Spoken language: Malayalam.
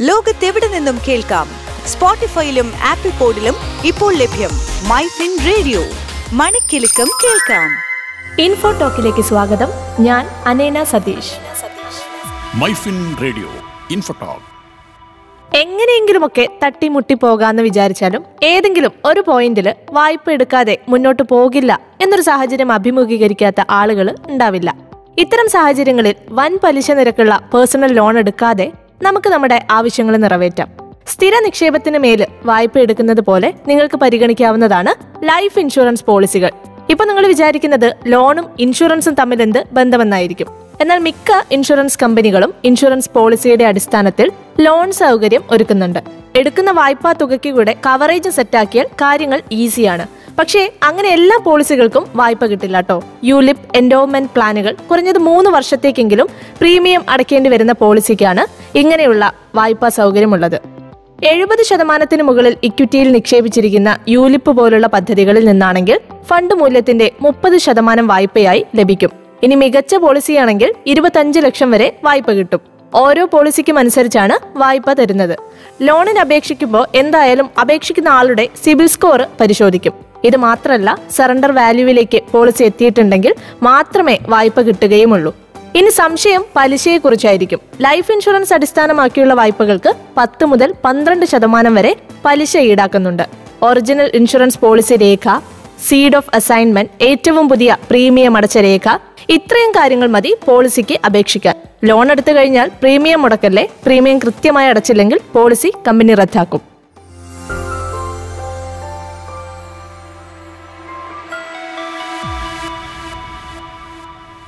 ലോകത്തെവിടെ നിന്നും കേൾക്കാം? സ്പോട്ടിഫൈയിലും ആപ്പിൾ പോഡിലും ഇപ്പോൾ ലഭ്യം മൈ ഫിൻ റേഡിയോ. മണിക്കിലുക്കം കേൾക്കാം. ഇൻഫോ ടോക്കിലേക്ക് സ്വാഗതം. ഞാൻ Anena Satheesh. Myfin radio info talk. എങ്ങനെയെങ്കിലുമൊക്കെ തട്ടിമുട്ടി പോകാന്ന് വിചാരിച്ചാലും ഏതെങ്കിലും ഒരു പോയിന്റിൽ വായ്പ എടുക്കാതെ മുന്നോട്ട് പോകില്ല എന്നൊരു സാഹചര്യം അഭിമുഖീകരിക്കാത്ത ആളുകൾ ഉണ്ടാവില്ല. ഇത്തരം സാഹചര്യങ്ങളിൽ വൻ പലിശ നിരക്കുള്ള പേഴ്സണൽ ലോൺ എടുക്കാതെ നമുക്ക് നമ്മുടെ ആവശ്യങ്ങൾ നിറവേറ്റാം. സ്ഥിര നിക്ഷേപത്തിന് മേൽ വായ്പ എടുക്കുന്നത് പോലെ നിങ്ങൾക്ക് പരിഗണിക്കാവുന്നതാണ് ലൈഫ് ഇൻഷുറൻസ് പോളിസികൾ ഇപ്പൊ നിങ്ങൾ വിചാരിക്കുന്നത് ലോണും ഇൻഷുറൻസും തമ്മിൽ എന്ത് ബന്ധമെന്നായിരിക്കും. എന്നാൽ മിക്ക ഇൻഷുറൻസ് കമ്പനികളും ഇൻഷുറൻസ് പോളിസിയുടെ അടിസ്ഥാനത്തിൽ ലോൺ സൗകര്യം ഒരുക്കുന്നുണ്ട്. എടുക്കുന്ന വായ്പാ തുകയ്ക്ക് കൂടെ കവറേജ് സെറ്റാക്കിയാൽ കാര്യങ്ങൾ ഈസിയാണ് പക്ഷേ അങ്ങനെ എല്ലാ പോളിസികൾക്കും വായ്പ കിട്ടില്ല കേട്ടോ യുലിപ് എൻഡോവ്മെന്റ് പ്ലാനുകൾ കുറഞ്ഞത് മൂന്ന് വർഷത്തേക്കെങ്കിലും പ്രീമിയം അടയ്ക്കേണ്ടി വരുന്ന പോളിസിക്കാണ് ഇങ്ങനെയുള്ള വായ്പാ സൗകര്യമുള്ളത്. എഴുപത് ശതമാനത്തിന് മുകളിൽ ഇക്വിറ്റിയിൽ നിക്ഷേപിച്ചിരിക്കുന്ന യൂലിപ്പ് പോലുള്ള പദ്ധതികളിൽ നിന്നാണെങ്കിൽ ഫണ്ട് മൂല്യത്തിന്റെ മുപ്പത് ശതമാനം വായ്പയായി ലഭിക്കും. ഇനി മികച്ച പോളിസിയാണെങ്കിൽ ഇരുപത്തഞ്ച് ലക്ഷം വരെ വായ്പ കിട്ടും. ഓരോ പോളിസിക്കും അനുസരിച്ചാണ് വായ്പ തരുന്നത്. ലോണിന് അപേക്ഷിക്കുമ്പോൾ എന്തായാലും അപേക്ഷിക്കുന്ന ആളുടെ സിബിൽ സ്കോർ പരിശോധിക്കും. ഇത് മാത്രമല്ല സറണ്ടർ വാല്യൂവിലേക്ക് പോളിസി എത്തിയിട്ടുണ്ടെങ്കിൽ മാത്രമേ വായ്പ കിട്ടുകയുമുള്ളൂ. ഇനി സംശയം പലിശയെക്കുറിച്ചായിരിക്കും. ലൈഫ് ഇൻഷുറൻസ് അടിസ്ഥാനമാക്കിയുള്ള വായ്പകൾക്ക് പത്ത് മുതൽ പന്ത്രണ്ട് ശതമാനം വരെ പലിശ ഈടാക്കുന്നുണ്ട്. ഒറിജിനൽ ഇൻഷുറൻസ് പോളിസി രേഖ സീഡ് ഓഫ് അസൈൻമെന്റ് ഏറ്റവും പുതിയ പ്രീമിയം അടച്ച രേഖ ഇത്രയും കാര്യങ്ങൾ മതി പോളിസിക്ക് അപേക്ഷിക്കാൻ. ലോൺ എടുത്തു കഴിഞ്ഞാൽ പ്രീമിയം മുടക്കല്ലേ? പ്രീമിയം കൃത്യമായി അടച്ചില്ലെങ്കിൽ പോളിസി കമ്പനി റദ്ദാക്കും.